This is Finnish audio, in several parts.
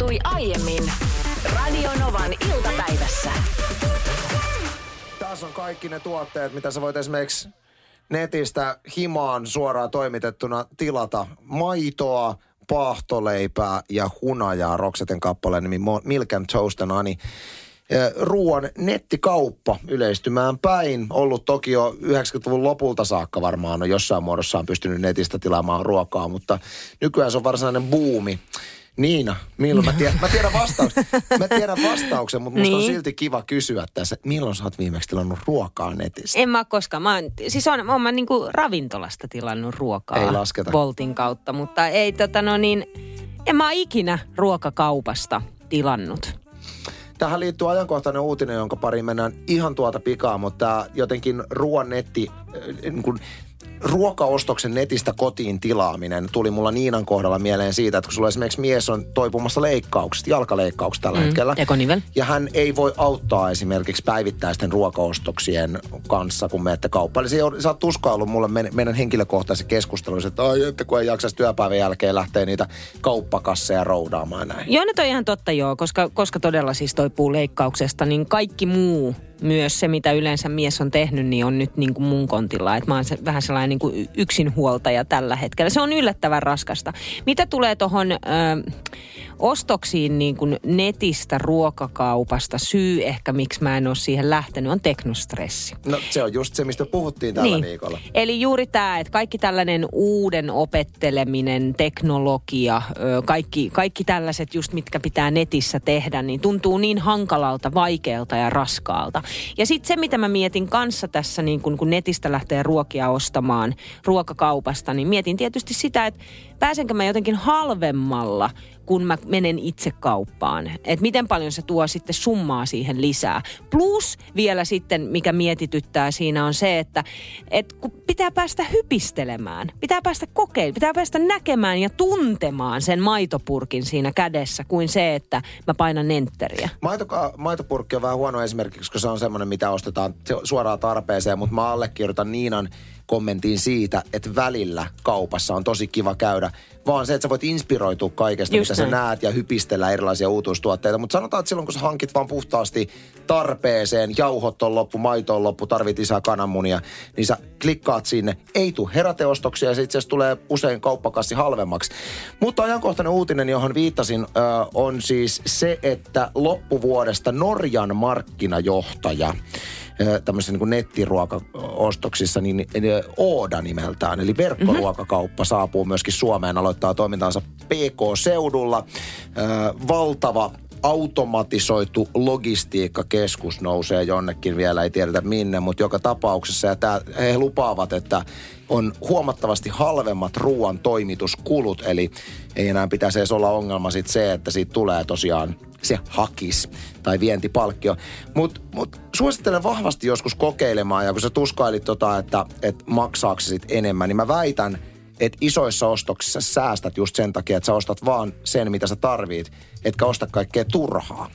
tapahtui aiemmin Radionovan iltapäivässä. Tässä on kaikki ne tuotteet, mitä sä voit esimerkiksi netistä himaan suoraan toimitettuna tilata. Maitoa, paahtoleipää ja hunajaa Rokseten kappaleen nimi Milk and Toast and Honey. Ruoan nettikauppa yleistymään päin. Ollut toki jo 90-luvun lopulta saakka varmaan on jossain muodossa on pystynyt netistä tilaamaan ruokaa, mutta nykyään se on varsinainen buumi. Niina, milloin mä tiedän, mä tiedän vastauksen, mä tiedän vastauksen mutta niin. musta on niin. silti kiva kysyä tässä, milloin sä oot viimeksi tilannut ruokaa netistä? En mä koskaan. Mä oon, siis on, on mä niinku ravintolasta tilannut ruokaa. Ei lasketa. Voltin kautta, mutta ei tota no niin, en mä ikinä ruokakaupasta tilannut. Tähän liittyy ajankohtainen uutinen, jonka pari mennään ihan tuota pikaa, mutta jotenkin ruoan netti, äh, niin kuin ruokaostoksen netistä kotiin tilaaminen tuli mulla Niinan kohdalla mieleen siitä, että kun sulla esimerkiksi mies on toipumassa leikkauksesta, jalkaleikkauksesta tällä mm, hetkellä. Ekonivel. Ja hän ei voi auttaa esimerkiksi päivittäisten ruokaostoksien kanssa, kun menette kauppaan. Eli se, sä oot tuskaillut mulle meidän henkilökohtaisen keskustelun, että, ai, että kun ei jaksaisi työpäivän jälkeen lähteä niitä kauppakasseja roudaamaan näin. Joo, nyt on ihan totta joo, koska, koska todella siis toipuu leikkauksesta, niin kaikki muu myös se, mitä yleensä mies on tehnyt, niin on nyt niin kuin mun kontilla. Että mä oon se, vähän sellainen niin kuin yksinhuoltaja tällä hetkellä. Se on yllättävän raskasta. Mitä tulee tuohon ostoksiin niin kuin netistä, ruokakaupasta, syy ehkä miksi mä en ole siihen lähtenyt, on teknostressi. No se on just se, mistä puhuttiin tällä niin. viikolla. Eli juuri tämä, että kaikki tällainen uuden opetteleminen, teknologia, kaikki, kaikki tällaiset just mitkä pitää netissä tehdä, niin tuntuu niin hankalalta, vaikealta ja raskaalta. Ja sitten se, mitä mä mietin kanssa tässä, niin kun, kun netistä lähtee ruokia ostamaan ruokakaupasta, niin mietin tietysti sitä, että pääsenkö mä jotenkin halvemmalla kun mä menen itse kauppaan. Että miten paljon se tuo sitten summaa siihen lisää. Plus vielä sitten, mikä mietityttää siinä on se, että et kun pitää päästä hypistelemään, pitää päästä kokeilemaan, pitää päästä näkemään ja tuntemaan sen maitopurkin siinä kädessä kuin se, että mä painan enteriä. Maitoka, maitopurkki on vähän huono esimerkiksi, koska se on semmoinen, mitä ostetaan suoraan tarpeeseen, mutta mä allekirjoitan Niinan kommentin siitä, että välillä kaupassa on tosi kiva käydä, vaan se, että sä voit inspiroitua kaikesta, Just mitä näin. sä näet ja hypistellä erilaisia uutuustuotteita. Mutta sanotaan, että silloin kun sä hankit vaan puhtaasti tarpeeseen, jauhot on loppu, maito on loppu, tarvit lisää kananmunia, niin sä klikkaat sinne. Ei tule heräteostoksia ja se itse asiassa tulee usein kauppakassi halvemmaksi. Mutta ajankohtainen uutinen, johon viittasin, on siis se, että loppuvuodesta Norjan markkinajohtaja tämmöisissä niin nettiruokaostoksissa, niin Ooda nimeltään, eli verkkoruokakauppa saapuu myöskin Suomeen, aloittaa toimintaansa PK-seudulla. Valtava automatisoitu logistiikkakeskus nousee jonnekin vielä, ei tiedetä minne, mutta joka tapauksessa. Ja tää, he lupaavat, että on huomattavasti halvemmat ruoan toimituskulut, eli ei enää pitäisi edes olla ongelma sit se, että siitä tulee tosiaan se hakis tai vientipalkkio. Mutta mut suosittelen vahvasti joskus kokeilemaan, ja kun sä tuskailit tota, että, että maksaako sit enemmän, niin mä väitän, että isoissa ostoksissa säästät just sen takia, että sä ostat vaan sen, mitä sä tarvit, etkä osta kaikkea turhaa.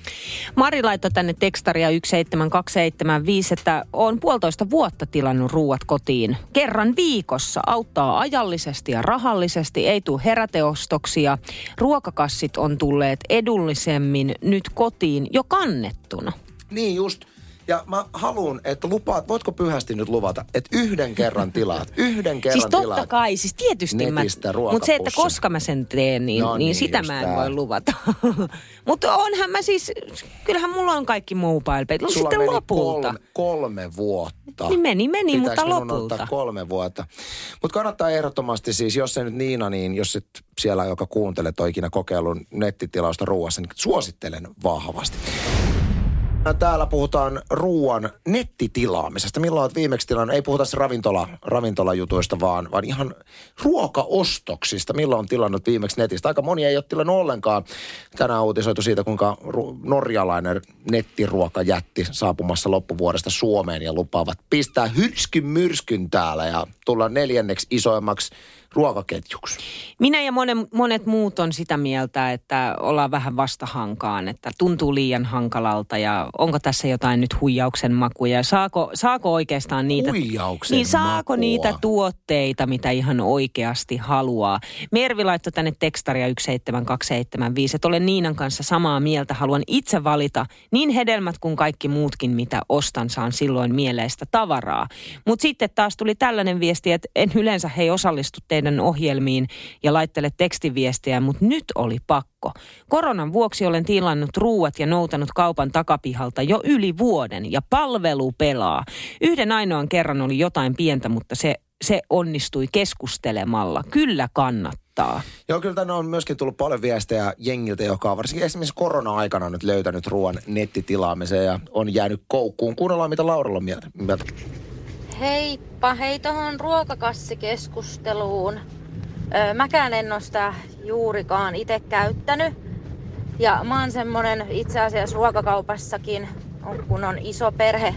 Mari laittoi tänne tekstaria 17275, että on puolitoista vuotta tilannut ruuat kotiin. Kerran viikossa auttaa ajallisesti ja rahallisesti, ei tule heräteostoksia. Ruokakassit on tulleet edullisemmin nyt kotiin jo kannettuna. Niin just. Ja mä haluan, että lupaat, voitko pyhästi nyt luvata, että yhden kerran tilaat, yhden kerran Siis totta kai, siis tietysti mä, mutta se, että koska mä sen teen, niin, no niin, niin sitä mä en tää. voi luvata. mutta onhan mä siis, kyllähän mulla on kaikki mobile pay. Sulla sitten lopulta. Kolme, kolme vuotta. Niin meni, meni, Pitäis mutta lopulta. Kolme vuotta. Mutta kannattaa ehdottomasti siis, jos se nyt Niina, niin jos et siellä, joka kuuntelet, on ikinä kokeillut nettitilausta ruuassa, niin suosittelen vahvasti. Täällä puhutaan ruoan nettitilaamisesta. Milloin olet viimeksi tilannut? Ei puhuta ravintola, ravintolajutuista, vaan, vaan ihan ruokaostoksista. Milloin on tilannut viimeksi netistä? Aika moni ei ole tilannut ollenkaan. Tänään uutisoitu siitä, kuinka norjalainen nettiruokajätti saapumassa loppuvuodesta Suomeen ja lupaavat pistää hyrskyn myrskyn täällä ja tulla neljänneksi isoimmaksi ruokaketjuksi. Minä ja monet, monet muut on sitä mieltä, että ollaan vähän vastahankaan, että tuntuu liian hankalalta ja onko tässä jotain nyt huijauksen makuja. Saako, saako oikeastaan niitä... Huijauksen Niin saako makua. niitä tuotteita, mitä ihan oikeasti haluaa? Mervi laittoi tänne tekstaria 17275, että olen Niinan kanssa samaa mieltä. Haluan itse valita niin hedelmät kuin kaikki muutkin, mitä ostan, saan silloin mieleistä tavaraa. Mutta sitten taas tuli tällainen viesti, että en yleensä hei osallistu teidän ohjelmiin ja laittele tekstiviestiä, mutta nyt oli pakko. Koronan vuoksi olen tilannut ruuat ja noutanut kaupan takapihalta jo yli vuoden ja palvelu pelaa. Yhden ainoan kerran oli jotain pientä, mutta se, se onnistui keskustelemalla. Kyllä kannattaa. Joo, kyllä tänne on myöskin tullut paljon viestejä jengiltä, joka on varsinkin esimerkiksi korona-aikana nyt löytänyt ruoan nettitilaamiseen ja on jäänyt koukkuun. Kuunnellaan, mitä Lauralla on mieltä. mieltä. Heippa, hei tohon ruokakassikeskusteluun. Öö, mäkään en ole sitä juurikaan itse käyttänyt. Ja mä oon semmonen itse asiassa ruokakaupassakin, on- kun on iso perhe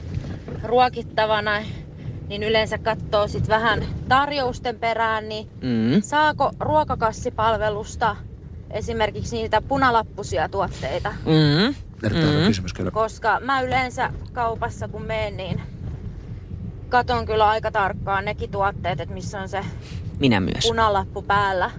ruokittavana, niin yleensä katsoo sit vähän tarjousten perään, niin Mm. saako ruokakassipalvelusta esimerkiksi niitä punalappusia tuotteita? Mm. Mm. kysymys kyllä. Koska mä yleensä kaupassa kun menen, niin katon kyllä aika tarkkaan nekin tuotteet, että missä on se Minä myös. punalappu päällä.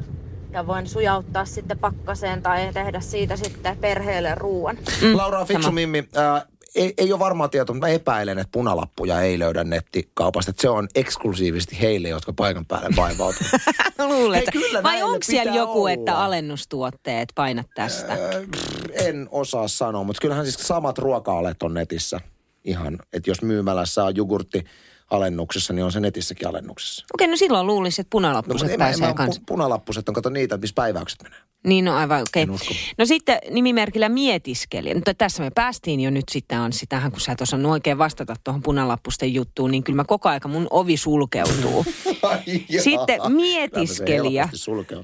Ja voin sujauttaa sitten pakkaseen tai tehdä siitä sitten perheelle ruuan. Mm, Laura fiksu sama. mimmi. Ää, ei, ei ole varmaa tietoa, mutta mä epäilen, että punalappuja ei löydä nettikaupasta. Että se on eksklusiivisesti heille, jotka paikan päälle vaivautuvat. Luulet. Hei, kyllä Vai onko siellä joku, olla. että alennustuotteet, painat tästä? Ää, pff, en osaa sanoa, mutta kyllähän siis samat ruoka-alet on netissä. Ihan, että jos myymälässä on jogurtti alennuksessa, niin on se netissäkin alennuksessa. Okei, no silloin luulisin, että No, punalappuset en pääsee kanssa. pu- punalappuset on, kato niitä, missä päiväykset menee. Niin, no aivan okei. Usko. No sitten nimimerkillä mietiskeli. No, tässä me päästiin jo nyt sitten on sitähän, kun sä et osannut oikein vastata tuohon punalappusten juttuun, niin kyllä mä koko aika mun ovi sulkeutuu. Sitten mietiskelijä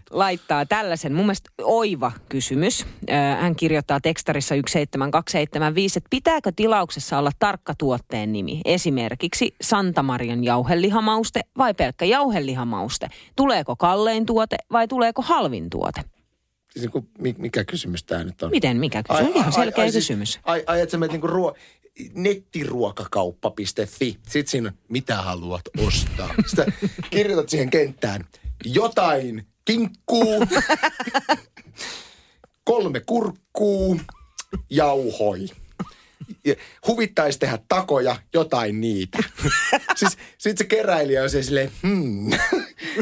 laittaa tällaisen, mun mielestä oiva kysymys. Hän kirjoittaa tekstarissa 17275, että pitääkö tilauksessa olla tarkka tuotteen nimi? Esimerkiksi Santamarian jauhelihamauste vai pelkkä jauhelihamauste? Tuleeko kallein tuote vai tuleeko halvin tuote? Siis niin kuin, mi- mikä kysymys tämä nyt on? Miten, mikä kysymys? Ihan selkeä kysymys. Siis, ai, ai, että sä menet niinku ruo- nettiruokakauppa.fi. Sitten siinä mitä haluat ostaa. Sitten kirjoitat siihen kenttään, jotain kinkkuu, kolme kurkkuu, jauhoi. Ja Huvittaisi tehdä takoja, jotain niitä. siis sit se keräilijä on silleen, hmm,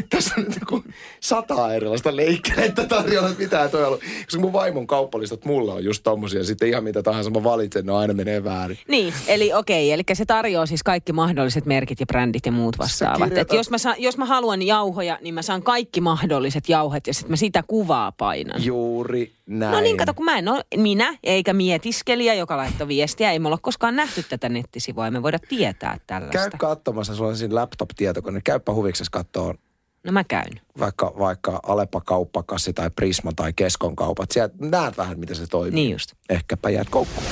tässä on nyt joku sata erilaista leikkelettä tarjolla, että mitä toi ollut. Koska mun vaimon kauppalistat mulla on just tommosia, sitten ihan mitä tahansa mä valitsen, ne aina menee väärin. Niin, eli okei, eli se tarjoaa siis kaikki mahdolliset merkit ja brändit ja muut vastaavat. kirjoitat- Et jos, mä saan, jos mä haluan jauhoja, niin mä saan kaikki mahdolliset jauhet ja sitten mä sitä kuvaa painan. Juuri näin. No niin, kato, kun mä en ole minä eikä mietiskelijä, joka laittoi viestiä. Ei me olla koskaan nähty tätä nettisivua, ei me voida tietää tällaista. Käy katsomassa, sulla on siinä laptop-tietokone. Käypä huviksesi katsoa No mä käyn. vaikka, vaikka Alepa kauppakassi tai Prisma tai Keskon kaupat. Sieltä näet vähän, miten se toimii. Niin just. Ehkäpä jäät koukkuun.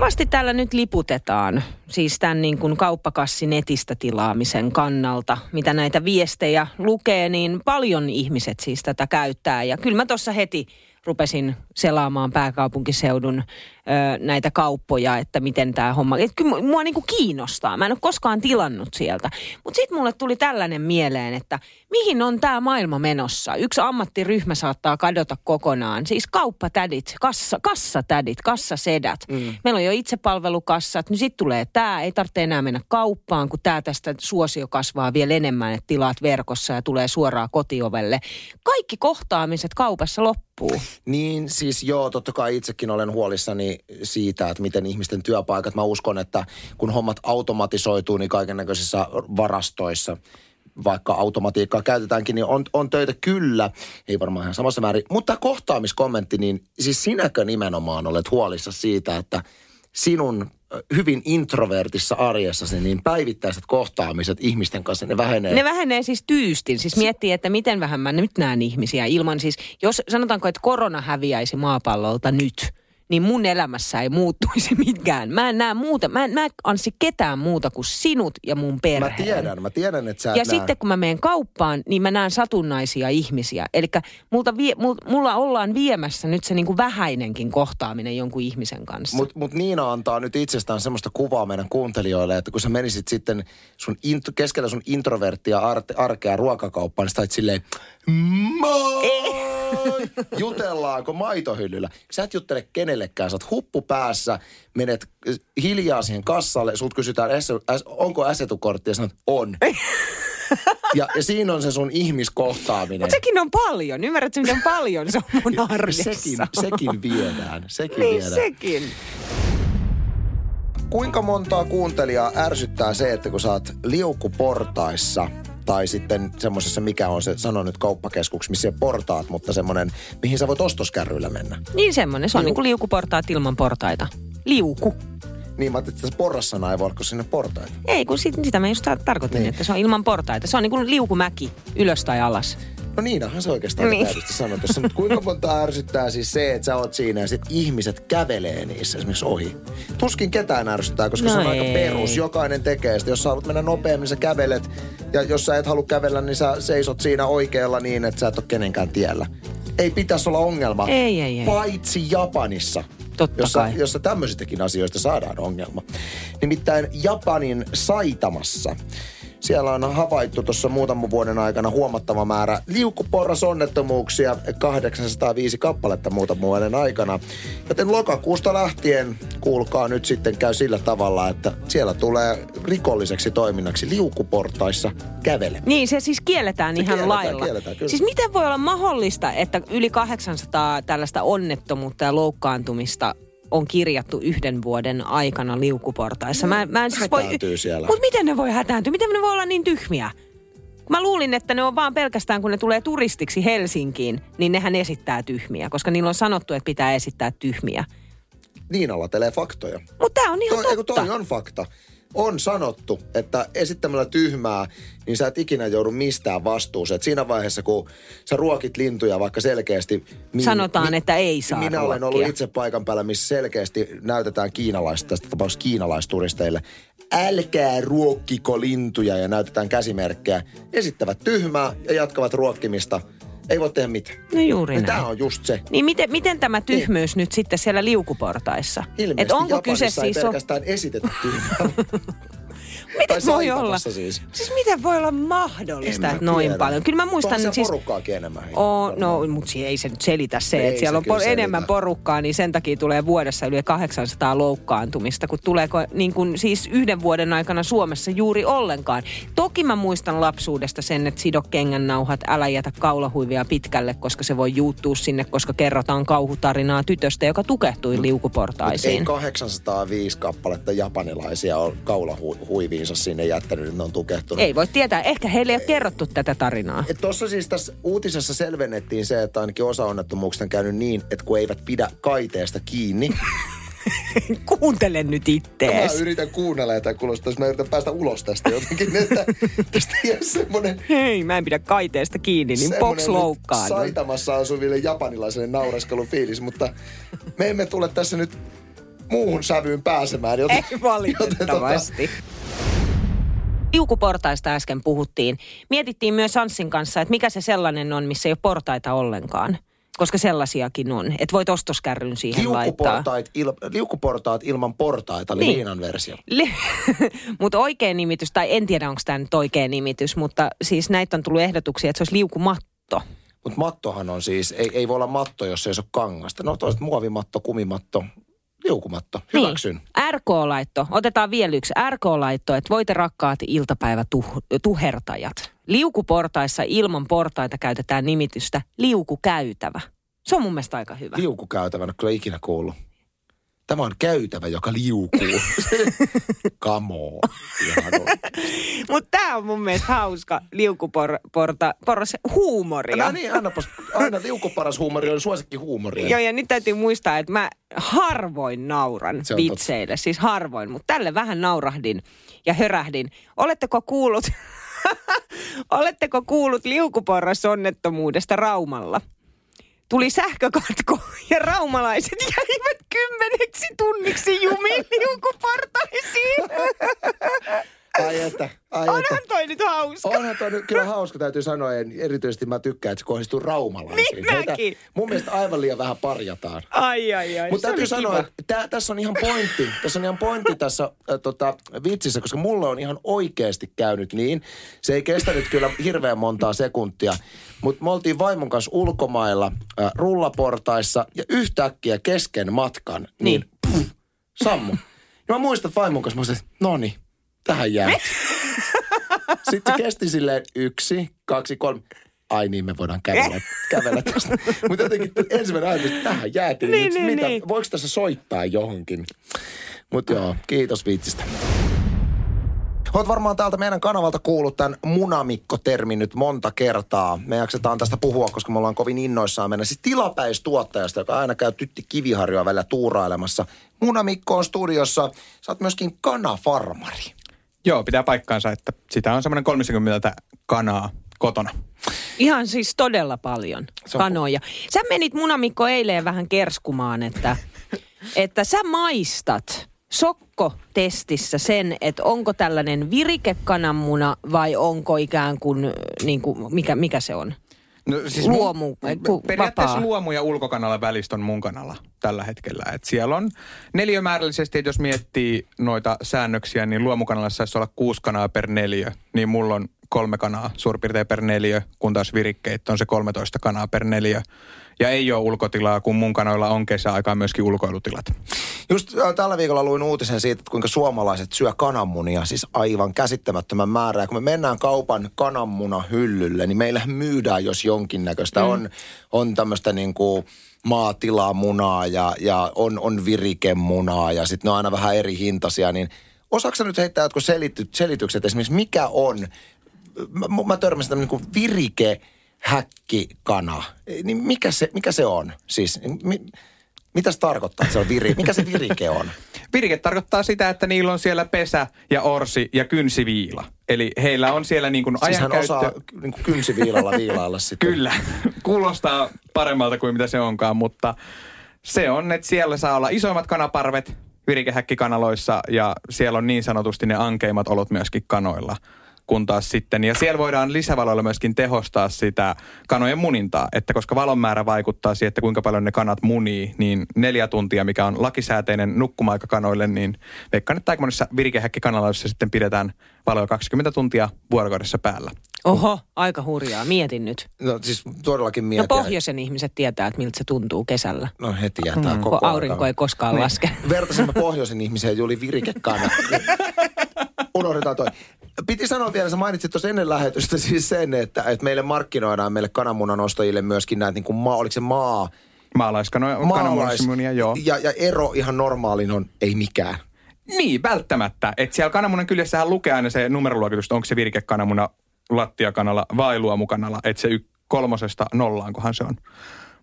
Vasti täällä nyt liputetaan, siis tämän niin kuin kauppakassi netistä tilaamisen kannalta, mitä näitä viestejä lukee, niin paljon ihmiset siis tätä käyttää. Ja kyllä mä tuossa heti rupesin selaamaan pääkaupunkiseudun ö, näitä kauppoja, että miten tämä homma, että kyllä mua- mua niinku kiinnostaa. Mä en ole koskaan tilannut sieltä. Mutta sitten mulle tuli tällainen mieleen, että mihin on tämä maailma menossa? Yksi ammattiryhmä saattaa kadota kokonaan. Siis kauppatädit, kassa, kassatädit, kassasedät. Mm. Meillä on jo itsepalvelukassat. Nyt sitten tulee tämä, ei tarvitse enää mennä kauppaan, kun tämä tästä suosio kasvaa vielä enemmän, että tilaat verkossa ja tulee suoraan kotiovelle. Kaikki kohtaamiset kaupassa loppuu. Niin siis joo, totta kai itsekin olen huolissani siitä, että miten ihmisten työpaikat, mä uskon, että kun hommat automatisoituu, niin kaiken näköisissä varastoissa, vaikka automatiikkaa käytetäänkin, niin on, on töitä kyllä, ei varmaan ihan samassa määrin. Mutta tämä kohtaamiskommentti, niin siis sinäkö nimenomaan olet huolissa siitä, että sinun hyvin introvertissa arjessasi, niin päivittäiset kohtaamiset ihmisten kanssa, ne vähenee. Ne vähenee siis tyystin. Siis miettii, että miten vähän mä nyt näen ihmisiä ilman siis, jos sanotaanko, että korona häviäisi maapallolta nyt, niin mun elämässä ei muuttuisi mitkään. Mä en näe muuta, mä en, mä en ansi ketään muuta kuin sinut ja mun perheen. Mä tiedän, mä tiedän, että sä et Ja näe. sitten kun mä menen kauppaan, niin mä näen satunnaisia ihmisiä. Eli multa vie, mul, mulla ollaan viemässä nyt se niinku vähäinenkin kohtaaminen jonkun ihmisen kanssa. Mutta mut Niina antaa nyt itsestään semmoista kuvaa meidän kuuntelijoille, että kun sä menisit sitten sun int, keskellä sun introverttia ar, arkea ruokakauppaan, niin sä silleen, moi! Jutellaanko maitohyllyllä? Sä et juttele kenellekään, sä oot huppu päässä, menet hiljaa siihen kassalle, sult kysytään, onko asetukortti ja sanot, on. ja, ja siinä on se sun ihmiskohtaaminen. Mutta sekin on paljon. Ymmärrätkö, miten paljon se on mun arjessa? sekin, sekin viedään. Sekin Niin viedään. sekin. Kuinka montaa kuuntelijaa ärsyttää se, että kun sä oot liukuportaissa tai sitten semmoisessa, mikä on se, sano nyt kauppakeskuksi, missä portaat, mutta semmoinen, mihin sä voit ostoskärryillä mennä. Niin semmoinen. Se on Liu- niin kuin liukuportaat ilman portaita. Liuku. Niin mä ajattelin, että tässä porrassana ei voi olla sinne portaita. Ei, kun sit, sitä mä just tar- tarkoitin, niin. että se on ilman portaita. Se on niin kuin liukumäki, ylös tai alas. No Niinahan se oikeastaan Niin. niin. sanoi tuossa, mutta kuinka monta ärsyttää siis se, että sä oot siinä ja sit ihmiset kävelee niissä esimerkiksi ohi. Tuskin ketään ärsyttää, koska No se on aika ei. perus. Jokainen tekee sitä. Jos sä haluat mennä nopeammin, sä kävelet. Ja jos sä et halua kävellä, niin sä seisot siinä oikealla niin, että sä et ole kenenkään tiellä. Ei pitäisi olla ongelma. Ei, ei, ei. Paitsi Japanissa. Totta jossa, kai. jossa tämmöisistäkin asioista saadaan ongelma. Nimittäin Japanin Saitamassa. Siellä on havaittu tuossa muutaman vuoden aikana huomattava määrä liukuporrasonnettomuuksia, 805 kappaletta muutaman vuoden aikana. Joten lokakuusta lähtien, kuulkaa nyt sitten käy sillä tavalla, että siellä tulee rikolliseksi toiminnaksi liukuportaissa kävele. Niin, se siis kielletään Se ihan kielletään, lailla. kielletään, kyllä. siis miten voi olla mahdollista, että yli 800 tällaista onnettomuutta ja loukkaantumista on kirjattu yhden vuoden aikana liukuportaissa. Mä, mä en siis voi... Siellä. Mutta miten ne voi hätääntyä? Miten ne voi olla niin tyhmiä? Mä luulin, että ne on vaan pelkästään, kun ne tulee turistiksi Helsinkiin, niin nehän esittää tyhmiä, koska niillä on sanottu, että pitää esittää tyhmiä. Niina latelee faktoja. Mutta tämä on ihan Toi, totta. toi on fakta. On sanottu, että esittämällä tyhmää, niin sä et ikinä joudu mistään vastuuseen. Et siinä vaiheessa, kun sä ruokit lintuja vaikka selkeästi... mi- Sanotaan, että ei saa Minä olen ollut ruokkia. itse paikan päällä, missä selkeästi näytetään kiinalaista, tästä tapauksessa kiinalaisturisteille. Älkää ruokkiko lintuja ja näytetään käsimerkkejä. Esittävät tyhmää ja jatkavat ruokkimista. Ei voi tehdä mitään. No juuri Ja näin. tämä on just se. Niin miten, miten tämä tyhmyys nyt sitten siellä liukuportaissa? Ilmeisesti Et onko Japanissa kyse ei siis... On, pelkästään esitetä tyhmää. miten voi olla? Siis. Siis miten voi olla mahdollista, että noin tiedä. paljon? Kyllä mä muistan siellä siis... porukkaakin enemmän. Oo, no, mutta ei se nyt selitä se, Ei että siellä se on por- enemmän porukkaa, niin sen takia tulee vuodessa yli 800 loukkaantumista, kun tuleeko niin kuin siis yhden vuoden aikana Suomessa juuri ollenkaan. Toki mä muistan lapsuudesta sen, että sido kengännauhat, älä jätä kaulahuivia pitkälle, koska se voi juuttua sinne, koska kerrotaan kauhutarinaa tytöstä, joka tukehtui Ei liukuportaisiin. 805 kappaletta japanilaisia on kaulahuiviinsa sinne jättänyt, että ne on tukehtunut. Ei voi tietää, ehkä heille ei ole kerrottu tätä tarinaa. Tuossa siis tässä uutisessa selvennettiin se, että ainakin osa onnettomuuksista on käynyt niin, että kun eivät pidä kaiteesta kiinni. Kuuntele nyt Mä ittees. yritän kuunnella, että kuulostaa, mä yritän päästä ulos tästä jotenkin, että tästä jää semmoinen Hei, mä en pidä kaiteesta kiinni, niin box loukkaan. Saitamassa asuville japanilaisille naureskelun fiilis, mutta me emme tule tässä nyt muuhun sävyyn pääsemään. Joten, Ei valitettavasti. Liukuportaista äsken puhuttiin. Mietittiin myös Anssin kanssa, että mikä se sellainen on, missä ei ole portaita ollenkaan. Koska sellaisiakin on. Että voit ostoskärryn siihen laittaa. Liukuportaat, il, liukuportaat ilman portaita, eli niin. Liinan versio. Li- mutta oikea nimitys, tai en tiedä onko tämä nyt oikea nimitys, mutta siis näitä on tullut ehdotuksia, että se olisi liukumatto. Mutta mattohan on siis, ei, ei voi olla matto, jos ei se ole kangasta. No toiset muovimatto, kumimatto, liukumatto. Hyväksyn. Niin. RK-laitto. Otetaan vielä yksi RK-laitto, että voitte rakkaat iltapäivätuhertajat. Liukuportaissa ilman portaita käytetään nimitystä liukukäytävä. Se on mun mielestä aika hyvä. Liukukäytävä, en ole kyllä ikinä kuullut. Tämä on käytävä, joka liukuu. Oikein. Mutta tämä on mun mielestä hauska liukuporta, porras huumoria. No niin, annapas, aina liukuparas huumori on suosikki huumoria. Joo, ja nyt täytyy muistaa, että mä harvoin nauran vitseille. Siis harvoin, mutta tälle vähän naurahdin ja hörähdin. Oletteko kuullut, oletteko kuullut liukuporras onnettomuudesta Raumalla? Tuli sähkökatko ja raumalaiset jäivät kymmeneksi tunniksi jumiin liukuportaisiin. Ai että, ai Onhan että. toi nyt hauska. Onhan toi nyt kyllä hauska, täytyy sanoa. Ja erityisesti mä tykkään, että se kohdistuu raumalaisiin. Niin mäkin. mun mielestä aivan liian vähän parjataan. Ai ai ai. Mutta täytyy sanoa, kiva. että tää, tässä on ihan pointti. Tässä on ihan pointti tässä äh, tota, vitsissä, koska mulle on ihan oikeasti käynyt niin. Se ei kestänyt kyllä hirveän montaa sekuntia. Mutta me oltiin vaimon kanssa ulkomailla äh, rullaportaissa ja yhtäkkiä kesken matkan, niin, niin. Puh, sammu. Ja mä muistan vaimon kanssa, mä olisin, että no niin, tähän jää. Sitten se kesti silleen yksi, kaksi, kolme. Ai niin, me voidaan kävellä, kävellä tästä. Mutta jotenkin ensimmäinen ajatus, että tähän jäätiin. Niin, niin, mitä, niin. Voiko tässä soittaa johonkin? Mutta joo, kiitos viitsistä. Oot varmaan täältä meidän kanavalta kuullut tämän munamikko-termin nyt monta kertaa. Me jaksetaan tästä puhua, koska me ollaan kovin innoissaan mennä. Siis tilapäistuottajasta, joka aina käy tytti kiviharjoa välillä tuurailemassa. Munamikko on studiossa. Sä oot myöskin kanafarmari. Joo, pitää paikkaansa, että sitä on semmoinen 30 kanaa kotona. Ihan siis todella paljon kanoja. Sä menit Munamikko eilen vähän kerskumaan, että, että sä maistat sokko-testissä sen, että onko tällainen virikekananmuna vai onko ikään kuin, niin kuin mikä, mikä se on? No, Luomu, mun- ei, ku- periaatteessa vapaa. luomu ja ulkokanalla välistä on mun kanalla tällä hetkellä. Et siellä on neliömäärällisesti, että jos miettii noita säännöksiä, niin luomukanalla saisi olla kuusi kanaa per neliö. Niin mulla on kolme kanaa suurin piirtein per neliö, kun taas virikkeet on se 13 kanaa per neliö. Ja ei ole ulkotilaa, kun mun kanoilla on kesäaikaan myöskin ulkoilutilat. Just äh, tällä viikolla luin uutisen siitä, että kuinka suomalaiset syö kananmunia, siis aivan käsittämättömän määrää. Kun me mennään kaupan kananmuna hyllylle, niin meillähän myydään jos jonkinnäköistä. Mm. On, on tämmöistä niin kuin maatilamunaa ja, ja on, on virikemunaa ja sitten ne on aina vähän eri hintaisia. Niin osaako sä nyt heittää jotkut selity, selitykset esimerkiksi, mikä on, mä, mä törmäsin tämmöinen niin kuin virike häkkikana. Niin mikä se, mikä se on? Siis, mi, mitä se tarkoittaa, että se on viri? Mikä se virike on? Virike tarkoittaa sitä, että niillä on siellä pesä ja orsi ja kynsiviila. Eli heillä on siellä niin kuin Siis hän ajankäyttö... osaa niin kuin kynsiviilalla viilailla sitten. Kyllä, kuulostaa paremmalta kuin mitä se onkaan, mutta se on, että siellä saa olla isoimmat kanaparvet virikehäkkikanaloissa ja siellä on niin sanotusti ne ankeimmat olot myöskin kanoilla. Kun taas sitten, ja siellä voidaan lisävaloilla myöskin tehostaa sitä kanojen munintaa, että koska valon määrä vaikuttaa siihen, että kuinka paljon ne kanat munii, niin neljä tuntia, mikä on lakisääteinen nukkuma-aika kanoille, niin veikkaan, että aika monessa virikehäkkikanaloissa sitten pidetään valoja 20 tuntia vuorokaudessa päällä. Oho, aika hurjaa. Mietin nyt. No siis todellakin No mietin. pohjoisen ihmiset tietää, että miltä se tuntuu kesällä, No heti jätää mm, kun koko aurinko ajan. ei koskaan Niin. laske. Vertasimme pohjoisen ihmiseen, Juli virikekana. Unohdetaan toi. Piti sanoa vielä, sä mainitsit tuossa ennen lähetystä siis sen, että, että meille markkinoidaan meille kananmunan ostajille myöskin näitä niin kuin maa, oliko se maa, Maalaiskanoja, maalais, joo. ja, ja ero ihan normaalin on ei mikään. Niin, välttämättä. Että siellä kananmunan kyljessähän lukee aina se numeroluokitus, onko se virikekananmuna lattiakanalla vai luomukanalla. Että se y- kolmosesta nollaan, kunhan se on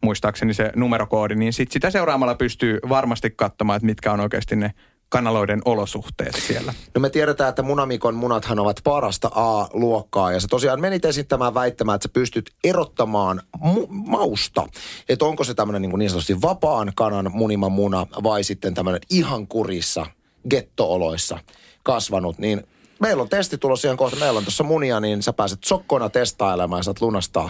muistaakseni se numerokoodi, niin sit sitä seuraamalla pystyy varmasti katsomaan, että mitkä on oikeasti ne kanaloiden olosuhteet siellä. No me tiedetään, että Munamikon munathan ovat parasta A-luokkaa ja sä tosiaan menit esittämään väittämään, että sä pystyt erottamaan mu- mausta. Että onko se tämmöinen niin, niin sanotusti vapaan kanan munima muna vai sitten tämmöinen ihan kurissa gettooloissa kasvanut. Niin meillä on testi tulossa ihan kohta. Meillä on tuossa munia, niin sä pääset sokkona testailemaan ja saat lunastaa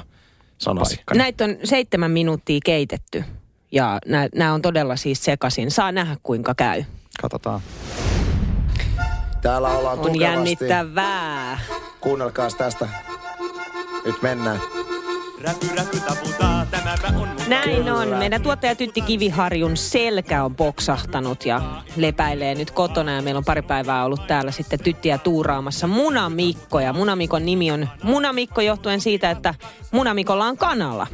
sanasi. Paikka. Näitä on seitsemän minuuttia keitetty. Ja nämä on todella siis sekaisin. Saa nähdä kuinka käy. Katsotaan. Täällä ollaan On tukevasti. jännittävää. Kuunnelkaas tästä. Nyt mennään. Räpy, räpy, taputaa, tämäpä on mun Näin on. Meidän tuottaja Tytti Kiviharjun selkä on boksahtanut ja lepäilee nyt kotona. Ja meillä on pari päivää ollut täällä sitten tyttiä tuuraamassa Munamikko. Ja Munamikon nimi on Munamikko johtuen siitä, että Munamikolla on kanala.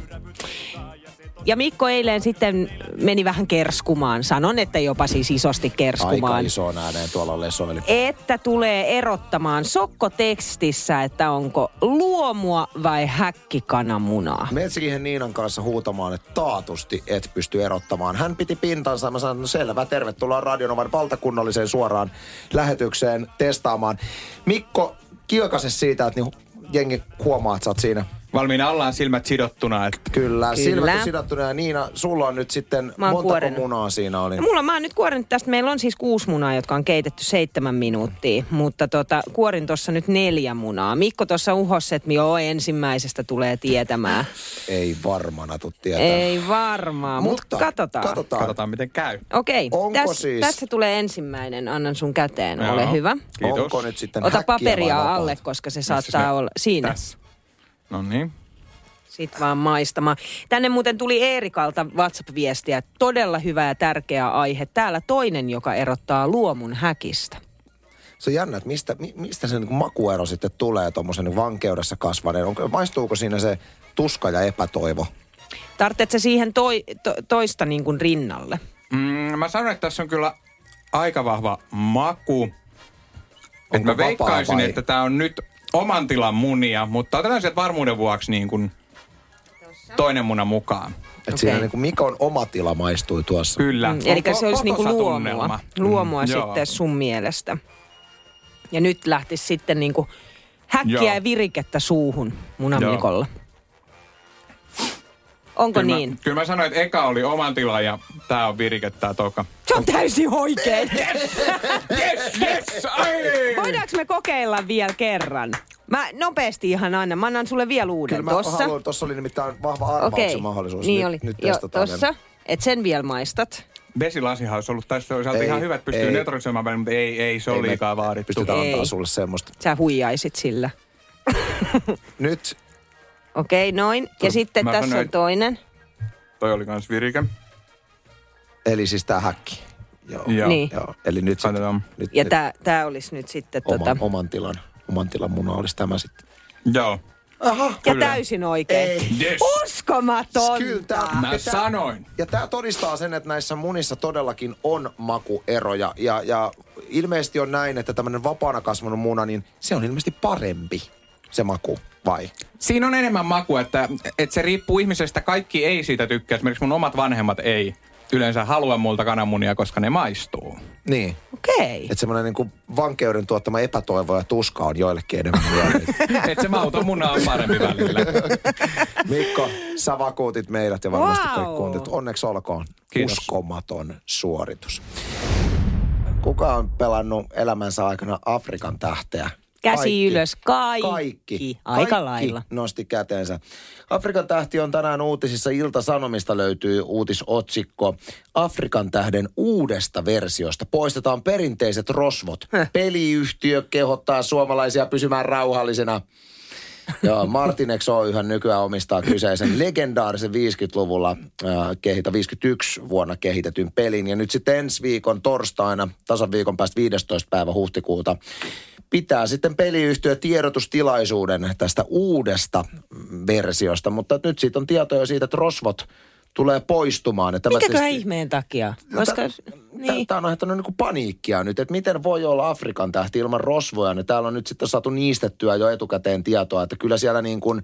Ja Mikko eilen sitten meni vähän kerskumaan. Sanon, että jopa siis isosti Aika kerskumaan. isoon ääneen tuolla lesoili. Että tulee erottamaan sokkotekstissä, että onko luomua vai häkkikananmunaa. Metsikin Niinan kanssa huutamaan, että taatusti et pysty erottamaan. Hän piti pintansa. Mä sanoin, no selvä, tervetuloa Radionovan valtakunnalliseen suoraan lähetykseen testaamaan. Mikko, kiokase siitä, että niin jengi huomaa, että sä oot siinä Valmiina ollaan silmät sidottuna. Että Kyllä, Kyllä. silmät on sidottuna ja Niina, sulla on nyt sitten, montako kuorinut. munaa siinä oli? No mulla mä oon nyt kuorinut tästä, meillä on siis kuusi munaa, jotka on keitetty seitsemän minuuttia, mutta tota, kuorin tuossa nyt neljä munaa. Mikko tuossa uhossa, että joo, ensimmäisestä tulee tietämään. Ei varmana tuu tietää. Ei varmaan, mutta Mutta katsotaan. katsotaan. katsotaan miten käy. Okei, Onko tässä, siis- tässä tulee ensimmäinen, annan sun käteen, Joo. ole hyvä. Kiitos. Onko nyt sitten Ota paperia alle, koska se saattaa olla siinä. Tässä. No niin. Sitten vaan maistamaan. Tänne muuten tuli Eerikalta WhatsApp-viestiä. Todella hyvä ja tärkeä aihe. Täällä toinen, joka erottaa luomun häkistä. Se on jännä, että mistä, mi- mistä se niin makuero sitten tulee tuommoisen niin vankeudessa kasvaneen. Onko, maistuuko siinä se tuska ja epätoivo? Tarvitsetko siihen toi, to, toista niin kuin rinnalle? Mm, mä sanon, että tässä on kyllä aika vahva maku. Että Onko mä veikkaisin, vai? että tämä on nyt oman tilan munia, mutta otetaan sieltä varmuuden vuoksi niin kuin toinen muna mukaan. Että Okei. siinä niin kuin Mikon oma tila maistui tuossa. Kyllä. Mm, eli se olisi niin kuin luomua, tunnelma. luomua Mm, sitten joo. sun mielestä. Ja nyt lähtisi sitten niin kuin häkkiä Joo. ja virikettä suuhun Joo. Onko Kyllä niin? Mä, kyllä mä sanoin, että eka oli oman tilan ja tää on virikettä toka. Se on täysin oikein. Yes, yes, ai! Voidaanko me kokeilla vielä kerran? Mä nopeasti ihan aina. Mä annan sulle vielä Kyllä uuden mä tossa. haluan, tuossa oli nimittäin vahva arvauksen Okei, mahdollisuus. niin nyt, oli. Nyt testataan. tossa. Et sen vielä maistat. Vesilasihan olisi ollut tässä olisi Ei, ihan hyvä, että pystyy ei. neutralisoimaan välillä, mutta ei, ei, se on liikaa vaadittu. Pystytään Ei. antaa sulle semmoista. Sä huijaisit sillä. Nyt Okei, noin. Ja sitten mä tässä sanoin, on toinen. Toi oli kans virike. Eli siis tää häkki. Joo. Joo. Niin. Joo. Eli nyt, sit, nyt, Ja nyt tää, tää olisi nyt sitten oma, tota... oman tilan, oman tilan muna olisi tämä sitten. Joo. Aha. Ja Kyllä. täysin oikein. Ei. Yes. Uskomatonta! Kyllä tää- Mä Ja tää- sanoin. Ja tämä todistaa sen, että näissä munissa todellakin on makueroja. Ja, ja ilmeisesti on näin, että tämmöinen vapaana kasvanut muna, niin se on ilmeisesti parempi se maku, vai? Siinä on enemmän makua, että, että se riippuu ihmisestä. Kaikki ei siitä tykkää. Esimerkiksi mun omat vanhemmat ei yleensä halua multa kananmunia, koska ne maistuu. Niin. Okei. Että semmoinen niin vankeuden tuottama epätoivo ja tuska on joillekin enemmän että se mauton muna on parempi välillä. Mikko, sä vakuutit meidät ja varmasti Wow. kaikki kuuntelut. Onneksi olkoon. Kiitos. Uskomaton suoritus. Kuka on pelannut elämänsä aikana Afrikan tähteä? Käsi ylös. Kaikki. Kaikki. Aika Kaikki lailla. nosti käteensä. Afrikan tähti on tänään uutisissa. Ilta-Sanomista löytyy uutisotsikko. Afrikan tähden uudesta versiosta poistetaan perinteiset rosvot. Häh. Peliyhtiö kehottaa suomalaisia pysymään rauhallisena. Joo, Martinex Oyhän nykyään omistaa kyseisen legendaarisen 50-luvulla äh, kehitä, 51 vuonna kehitetyn pelin. Ja nyt sitten ensi viikon torstaina, tasan viikon päästä 15. päivä huhtikuuta, pitää sitten peliyhtiö tiedotustilaisuuden tästä uudesta versiosta. Mutta nyt siitä on tietoja siitä, että rosvot tulee poistumaan. Että Mikäköhän tietysti- ihmeen takia? Koska, niin. Tämä on aiheuttanut niin paniikkia nyt, että miten voi olla Afrikan tähti ilman rosvoja. Niin täällä on nyt sitten saatu niistettyä jo etukäteen tietoa, että kyllä siellä niin kuin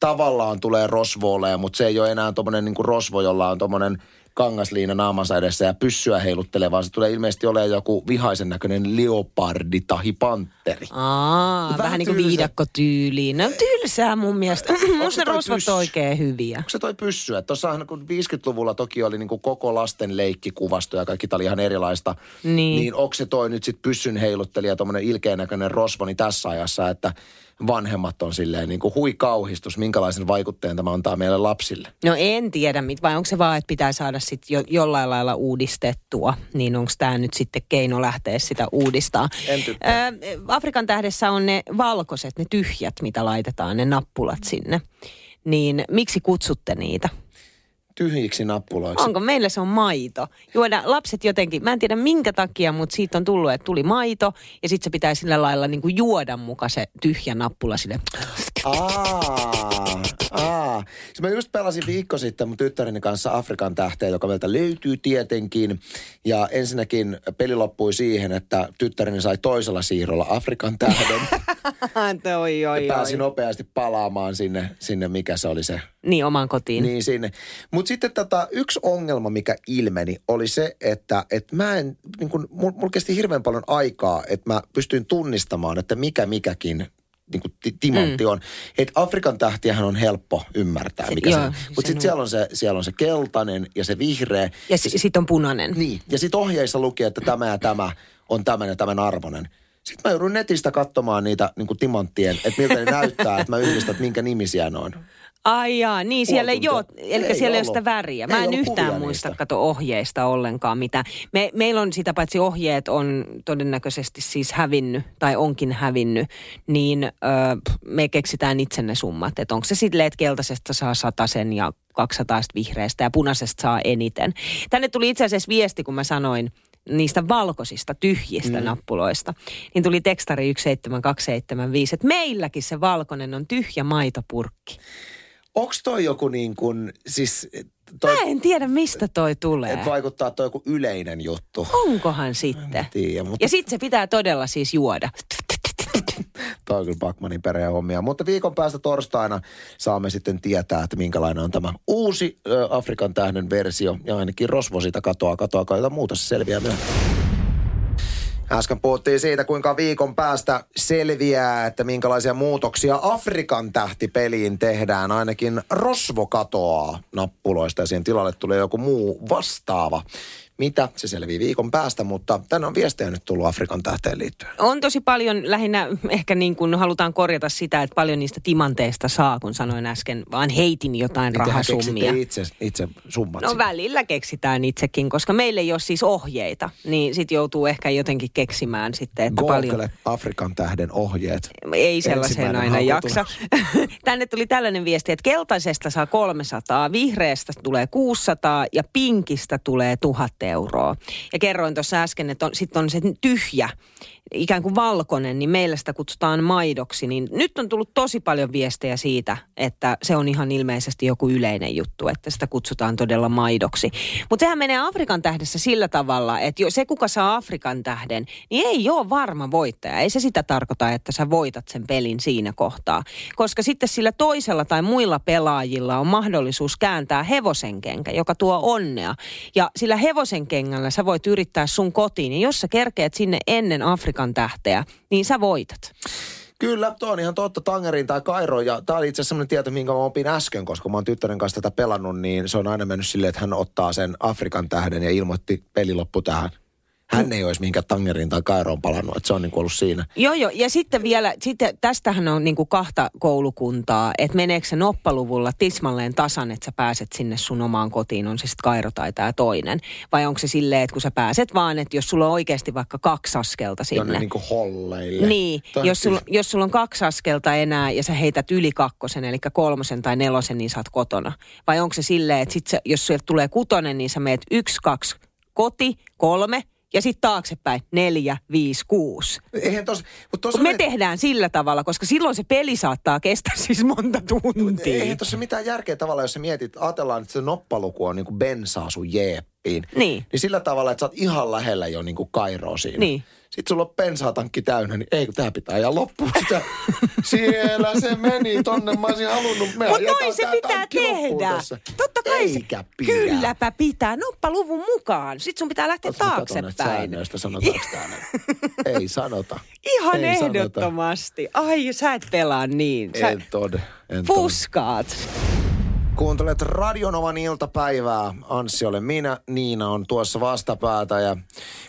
tavallaan tulee rosvooleja, mutta se ei ole enää tuommoinen niin rosvo, jolla on tuommoinen kangasliina naamansa edessä ja pyssyä heiluttelee, vaan se tulee ilmeisesti olemaan joku vihaisen näköinen leopardi tai pantteri. Aa, vähän, Vähän niin kuin viidakkotyyliin. No tylsää mun mielestä. Musta se ne toi rosvot pyssy? on oikein hyviä. Onko se toi pyssy? Että Tuossahan kun 50-luvulla toki oli niin kuin koko lasten leikkikuvasto ja kaikki tää oli ihan erilaista. Niin. Niin onko se toi nyt sitten pyssyn heiluttelija, tuommoinen ilkeän näköinen rosvoni tässä ajassa, että vanhemmat on silleen niin kuin hui kauhistus, minkälaisen vaikutteen tämä antaa meille lapsille. No en tiedä, mit- vai onko se vaan, että pitää saada sit jo, jollain lailla uudistettua, niin onko tämä nyt sitten keino lähteä sitä uudistaa? En tykkää. Ö, Afrikan tähdessä on ne valkoiset, ne tyhjät, mitä laitetaan, ne nappulat sinne. Niin miksi kutsutte niitä? Tyhjiksi nappuloiksi. Onko? Meillä se on maito. Juoda lapset jotenkin, mä en tiedä minkä takia, mutta siitä on tullut, että tuli maito ja sitten se pitää sillä lailla niin kuin juoda muka se tyhjä nappula sille. Aa, aa. Siis mä just pelasin viikko sitten mun tyttäreni kanssa Afrikan tähteä, joka meiltä löytyy tietenkin. Ja ensinnäkin peli loppui siihen, että tyttäreni sai toisella siirrolla Afrikan tähden. oi, oi, ja pääsi nopeasti palaamaan sinne, sinne, mikä se oli se Niin, omaan kotiin. Niin sinne. Mutta sitten tota, yksi ongelma, mikä ilmeni, oli se, että et mä en, niin kun, mulla mul kesti hirveän paljon aikaa, että mä pystyin tunnistamaan, että mikä mikäkin niin kuin ti- timantti mm. on. Että Afrikan tähtiähän on helppo ymmärtää, Se- mikä joo, se on. Mutta sitten siellä, on se, siellä on se keltainen ja se vihreä. Ja s- sitten on punainen. Niin, ja sitten ohjeissa luki, että tämä ja tämä on tämän ja tämän arvoinen. Sitten mä joudun netistä katsomaan niitä niin kuin timanttien, että miltä ne näyttää, että mä yhdistän, että minkä nimisiä ne on. Ai jaa, niin siellä ei ole, eli Ei siellä ei ole sitä väriä. Mä en yhtään muista, niistä. kato ohjeista ollenkaan mitä. Me, meillä on sitä paitsi ohjeet on todennäköisesti siis hävinnyt tai onkin hävinnyt, niin ö, me keksitään itse ne summat. Että onko se silleen, että keltaisesta saa sen ja 200 vihreästä ja punaisesta saa eniten. Tänne tuli itse asiassa viesti, kun mä sanoin niistä valkoisista, tyhjistä mm. nappuloista. Niin tuli tekstari 17275, että meilläkin se valkoinen on tyhjä maitopurkki. Onks toi joku niin kuin, siis toi, Mä en tiedä, mistä toi tulee. että vaikuttaa toi joku yleinen juttu. Onkohan sitten? Tiedä, mutta Ja sitten se pitää todella siis juoda. toi on kyllä Backmanin perheen hommia. Mutta viikon päästä torstaina saamme sitten tietää, että minkälainen on tämä uusi Afrikan tähden versio. Ja ainakin Rosvo siitä katoaa, katoaa, kai jotain muuta se selviää myöhemmin. Äsken puhuttiin siitä, kuinka viikon päästä selviää, että minkälaisia muutoksia Afrikan tähtipeliin tehdään. Ainakin Rosvo katoaa nappuloista ja siihen tilalle tulee joku muu vastaava. Mitä? Se selvii viikon päästä, mutta tänne on viestejä nyt tullut Afrikan tähteen liittyen. On tosi paljon lähinnä ehkä niin kuin halutaan korjata sitä, että paljon niistä timanteista saa, kun sanoin äsken, vaan heitin jotain Niin tehän rahasummia. itse, itse summat. No sinne. välillä keksitään itsekin, koska meillä ei ole siis ohjeita, niin sit joutuu ehkä jotenkin keksimään sitten, että paljon... Google Afrikan tähden ohjeet. Ei sellaiseen aina jaksa. Tänne tuli tällainen viesti, että keltaisesta saa 300, vihreästä tulee 600 ja pinkistä tulee 1000 euroa. Ja kerroin tuossa äsken, että sitten on se tyhjä, ikään kuin valkoinen, niin meillä sitä kutsutaan maidoksi. Niin nyt on tullut tosi paljon viestejä siitä, että se on ihan ilmeisesti joku yleinen juttu, että sitä kutsutaan todella maidoksi. Mutta sehän menee Afrikan tähdessä sillä tavalla, että jo se kuka saa Afrikan tähden, niin ei ole varma voittaja. Ei se sitä tarkoita, että sä voitat sen pelin siinä kohtaa. Koska sitten sillä toisella tai muilla pelaajilla on mahdollisuus kääntää hevosenkenkä, joka tuo onnea. Ja sillä hevosenkengällä sä voit yrittää sun kotiin. Ja jos sä kerkeät sinne ennen Afrikan tähteä, niin sä voitat. Kyllä, tuo on ihan totta. Tangerin tai Kairo. Ja tämä oli itse asiassa sellainen tieto, minkä mä opin äsken, koska mä oon tyttären kanssa tätä pelannut, niin se on aina mennyt silleen, että hän ottaa sen Afrikan tähden ja ilmoitti peli loppu tähän. Hän ei olisi mihinkään Tangerin tai Kairoon palannut, että se on niin kuin ollut siinä. Joo, joo. Ja sitten vielä, sitten tästähän on niin kuin kahta koulukuntaa, että meneekö se noppaluvulla tismalleen tasan, että sä pääset sinne sun omaan kotiin, on se sitten Kairo tai tämä toinen. Vai onko se silleen, että kun sä pääset vaan, että jos sulla on oikeasti vaikka kaksi askelta Jonne sinne. niin kuin holleille. Niin, on jos sulla, kyllä- jos sulla on kaksi askelta enää ja sä heität yli kakkosen, eli kolmosen tai nelosen, niin sä oot kotona. Vai onko se silleen, että sit sä, jos sieltä tulee kutonen, niin sä meet yksi, kaksi, koti, kolme ja sitten taaksepäin neljä, viisi, kuusi. Eihän tos, mutta tos Mut me tehdään sillä tavalla, koska silloin se peli saattaa kestää siis monta tuntia. Eihän tuossa mitään järkeä tavalla, jos sä mietit, ajatellaan, että se noppaluku on niin kuin bensaa sun jeeppiin. Niin. Niin sillä tavalla, että sä oot ihan lähellä jo niin kuin Kairoa siinä. Niin. Sitten sulla on bensatankki täynnä, niin ei kun tää pitää ajaa loppuun sitä. Siellä se meni tonne, mä olisin halunnut. Mutta noin se tää pitää tehdä. tässä. Totta kai Eikä se. pidä. Kylläpä pitää. Noppaluvun mukaan. Sitten sun pitää lähteä näistä taaksepäin. säännöistä, sanotaanko täällä? ei sanota. Ihan ei sanota. ehdottomasti. Ai, sä et pelaa niin. Sä En tode. En fuskaat. Kuuntelet Radionovan iltapäivää. Anssi olen minä, Niina on tuossa vastapäätä. Ja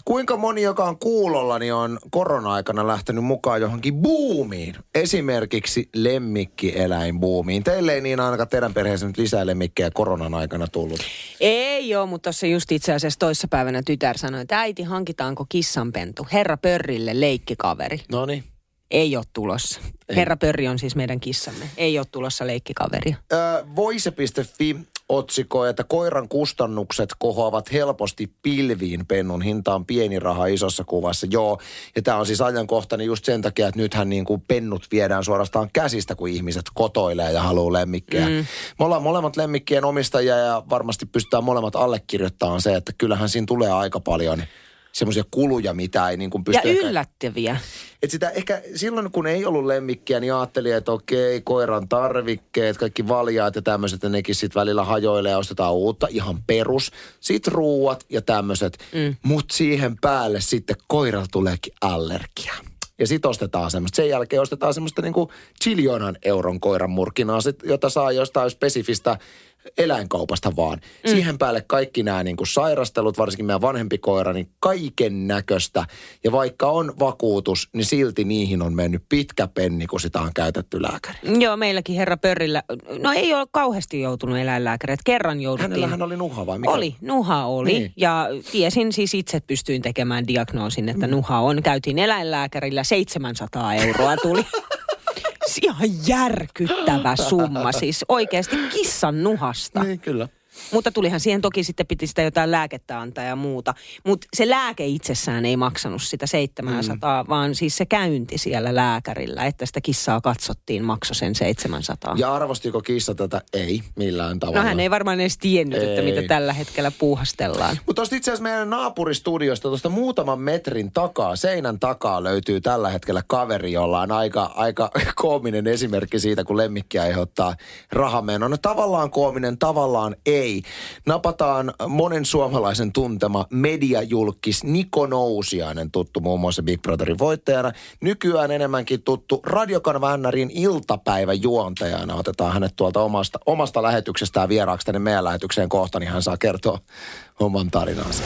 kuinka moni, joka on kuulolla, niin on korona-aikana lähtenyt mukaan johonkin buumiin? Esimerkiksi lemmikkieläinbuumiin. Teille ei niin ainakaan teidän perheessä nyt lisää lemmikkejä koronan aikana tullut. Ei joo, mutta tuossa just itse asiassa toissapäivänä tytär sanoi, että äiti, hankitaanko kissanpentu? Herra Pörrille leikkikaveri. No niin. Ei ole tulossa. Herra Pörri on siis meidän kissamme. Ei ole tulossa leikkikaveria. Voise.fi otsikoi, että koiran kustannukset kohoavat helposti pilviin. Pennun hinta on pieni raha isossa kuvassa. Joo, ja tämä on siis ajankohtainen just sen takia, että nythän niin kuin pennut viedään suorastaan käsistä, kun ihmiset kotoilee ja haluaa lemmikkejä. Mm. Me ollaan molemmat lemmikkien omistajia ja varmasti pystytään molemmat allekirjoittamaan se, että kyllähän siinä tulee aika paljon semmoisia kuluja, mitä ei niin kuin Ja pysty... ehkä- yllättäviä. et sitä ehkä silloin, kun ei ollut lemmikkiä, niin ajattelin, että okei, koiran tarvikkeet, kaikki valjaat ja tämmöiset, ja nekin sitten välillä hajoilee ja ostetaan uutta, ihan perus. Sitten ruuat ja tämmöiset. Mm. Mutta siihen päälle sitten koiralla tuleekin allergia. Ja sit ostetaan semmoista. Sen jälkeen ostetaan semmoista niinku chiljonan euron koiran murkinaa, sit, jota saa jostain spesifistä eläinkaupasta vaan. Mm. Siihen päälle kaikki nämä niin kuin sairastelut, varsinkin meidän vanhempi koira, niin kaiken näköistä. Ja vaikka on vakuutus, niin silti niihin on mennyt pitkä penni, kun sitä on käytetty lääkäri. Joo, meilläkin herra Pörrillä, no ei ole kauheasti joutunut eläinlääkärit. Kerran jouduttiin. Hänellähän oli nuha vai mikä? Oli, nuha oli. Niin. Ja tiesin siis itse, pystyin tekemään diagnoosin, että nuha on. Käytiin eläinlääkärillä, 700 euroa tuli. Se Ihan järkyttävä summa siis oikeasti kissan nuhasta. Niin, kyllä. Mutta tulihan siihen toki sitten piti sitä jotain lääkettä antaa ja muuta. Mutta se lääke itsessään ei maksanut sitä 700, mm. vaan siis se käynti siellä lääkärillä, että sitä kissaa katsottiin, maksoi sen 700. Ja arvostiko kissa tätä? Ei, millään tavalla. No hän ei varmaan edes tiennyt, että Ei. mitä tällä hetkellä puuhastellaan. Mutta tuosta itse asiassa meidän naapuristudiosta, tuosta muutaman metrin takaa, seinän takaa löytyy tällä hetkellä kaveri, jolla on aika, aika koominen esimerkki siitä, kun lemmikkiä aiheuttaa rahamenoa. No tavallaan koominen, tavallaan ei. Napataan monen suomalaisen tuntema mediajulkis Niko Nousiainen, tuttu muun muassa Big Brotherin voittajana. Nykyään enemmänkin tuttu radiokanava NRin iltapäivän juontajana. Otetaan hänet tuolta omasta, omasta lähetyksestään vieraaksi tänne meidän lähetykseen kohta, niin hän saa kertoa oman tarinansa.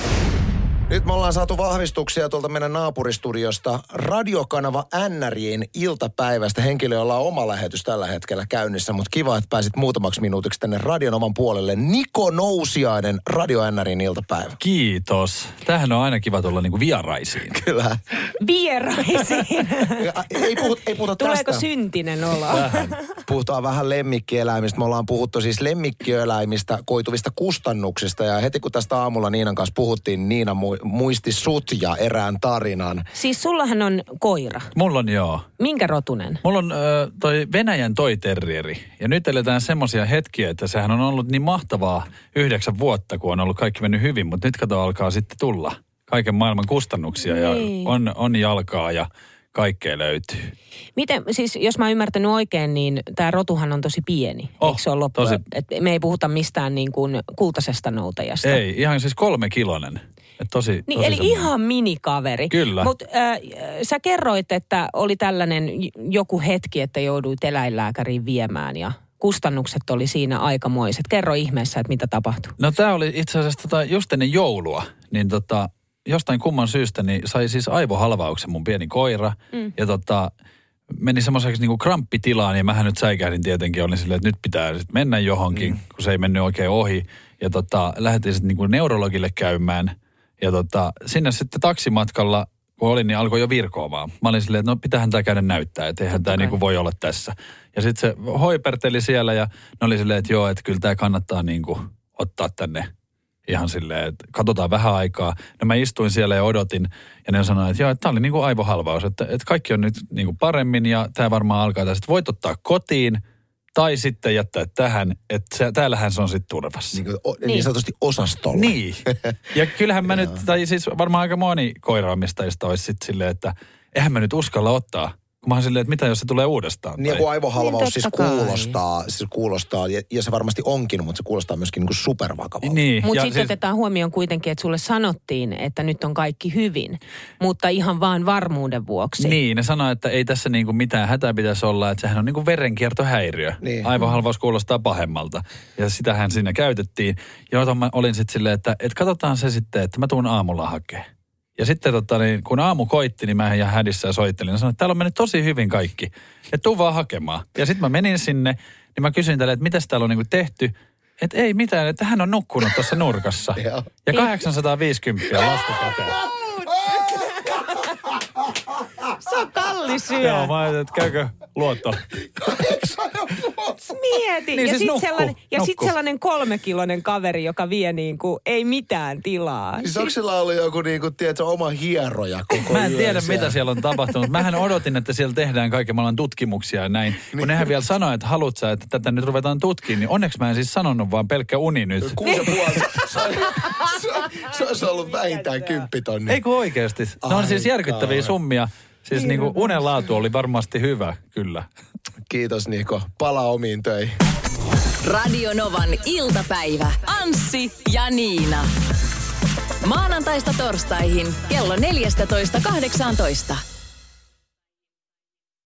Nyt me ollaan saatu vahvistuksia tuolta meidän naapuristudiosta radiokanava NRJin iltapäivästä. Henkilö, jolla on oma lähetys tällä hetkellä käynnissä, mutta kiva, että pääsit muutamaksi minuutiksi tänne Radionovan puolelle. Niko Nousiainen, Radio NRJin iltapäivä. Kiitos. Tämähän on aina kiva tulla niinku vieraisiin. Kyllä. Vieraisiin. ei, puhuta, ei puhuta Tuleeko tästä. syntinen olo? Puhutaan vähän lemmikkieläimistä. Me ollaan puhuttu siis lemmikkieläimistä koituvista kustannuksista. Ja heti kun tästä aamulla Niinan kanssa puhuttiin, niin Niina mu- muisti sut ja erään tarinan. Siis sullahan on koira. Mulla on joo. Minkä rotunen? Mulla on ö, toi Venäjän toi terrieri. Ja nyt eletään semmoisia hetkiä, että sehän on ollut niin mahtavaa yhdeksän vuotta, kun on ollut kaikki mennyt hyvin. Mutta nyt kato alkaa sitten tulla kaiken maailman kustannuksia ja Niin. on, on jalkaa ja kaikkea löytyy. Miten, siis jos mä oon ymmärtänyt oikein, niin tämä rotuhan on tosi pieni. Oh, Eikö se ole loppu? tosi. Et me ei puhuta mistään niin kuin kultaisesta noutajasta. Ei, ihan siis kolme kilonen. Et tosi, Niin, tosi eli semmoinen. ihan minikaveri. Kyllä. Mutta äh, sä kerroit, että oli tällainen joku hetki, että jouduit eläinlääkäriin viemään ja kustannukset oli siinä aikamoiset. Kerro ihmeessä, että mitä tapahtui. No tämä oli itse asiassa tota, just ennen joulua, niin tota, jostain kumman syystä niin sai siis aivohalvauksen mun pieni koira. Mm. Ja tota, meni semmoiseksi niinku kramppitilaan ja mähän nyt säikähdin tietenkin. Olin silleen, että nyt pitää sit mennä johonkin, mm. kun se ei mennyt oikein ohi. Ja tota, lähdettiin sitten niinku neurologille käymään. Ja tota, sinne sitten taksimatkalla, kun olin, niin alkoi jo virkoamaan. Mä olin silleen, että no pitäähän tämä käydä näyttää, että eihän tämä niinku voi olla tässä. Ja sitten se hoiperteli siellä ja ne oli silleen, että joo, että kyllä tämä kannattaa niinku ottaa tänne ihan silleen, että katsotaan vähän aikaa. No mä istuin siellä ja odotin ja ne sanoi, että joo, että tämä oli niinku aivohalvaus, että, että kaikki on nyt niinku paremmin ja tämä varmaan alkaa tästä. Voit ottaa kotiin tai sitten jättää tähän, että se, täällähän se on sitten turvassa. Niin, kuin, o, niin. Niin. niin sanotusti osastolla. Niin. Ja kyllähän mä nyt, tai siis varmaan aika moni koiraomistajista olisi sitten silleen, että eihän mä nyt uskalla ottaa. Kun mä oon silleen, että mitä jos se tulee uudestaan. Niin tai- joku aivohalvaus Niin, siis kai. kuulostaa, siis kuulostaa ja, ja, se varmasti onkin, mutta se kuulostaa myöskin niin kuin supervakavalta. Niin. Mutta sitten siis... otetaan huomioon kuitenkin, että sulle sanottiin, että nyt on kaikki hyvin, mutta ihan vaan varmuuden vuoksi. Niin, ne sanoi, että ei tässä niinku mitään hätää pitäisi olla, että sehän on niinku verenkiertohäiriö. Niin. Aivohalvaus kuulostaa pahemmalta. Ja sitähän siinä käytettiin. Ja mä olin sitten silleen, että, että katsotaan se sitten, että mä tuun aamulla hakemaan. Ja sitten tota, niin, kun aamu koitti, niin mä ihan hädissä ja soittelin. Ja sanoin, että täällä on mennyt tosi hyvin kaikki. Että tuu vaan hakemaan. Ja sitten mä menin sinne, niin mä kysyin tälle, että mitä täällä on niinku tehty. Että ei mitään, että hän on nukkunut tuossa nurkassa. Ja 850 lasku käteen. Se on kallis syö. Joo, mä ajattelin, että käykö luotto. Mieti. Niin ja siis sitten sellainen, ja sit sellainen kolmekilonen kaveri, joka vie niin kuin, ei mitään tilaa. Siis onko sillä ollut joku niinku, tiedätkö, oma hieroja koko Mä en yön tiedä, siellä? mitä siellä on tapahtunut. Mähän odotin, että siellä tehdään kaiken maailman tutkimuksia ja näin. Kun nehän vielä sanoi, että haluat sä, että tätä nyt ruvetaan tutkimaan, niin onneksi mä en siis sanonut, vaan pelkkä uni nyt. Kuusi ja puoli. Se, olisi ollut vähintään kymppitonni. Ei kun oikeasti. Ne on siis järkyttäviä summia. Siis niinku unen laatu oli varmasti hyvä, kyllä. Kiitos Niko. Pala omiin töihin. Radio Novan iltapäivä. Anssi ja Niina. Maanantaista torstaihin kello 14.18.